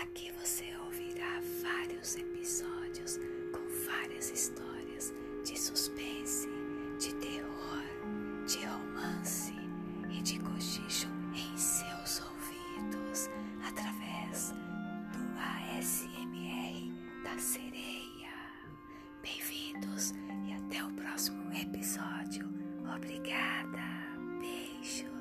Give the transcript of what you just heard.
Aqui você ouvirá vários episódios com várias histórias de suspense, de terror, de romance e de cochicho em seus ouvidos através do ASMR da sereia. Bem-vindos e até o próximo episódio. Obrigada. Beijos.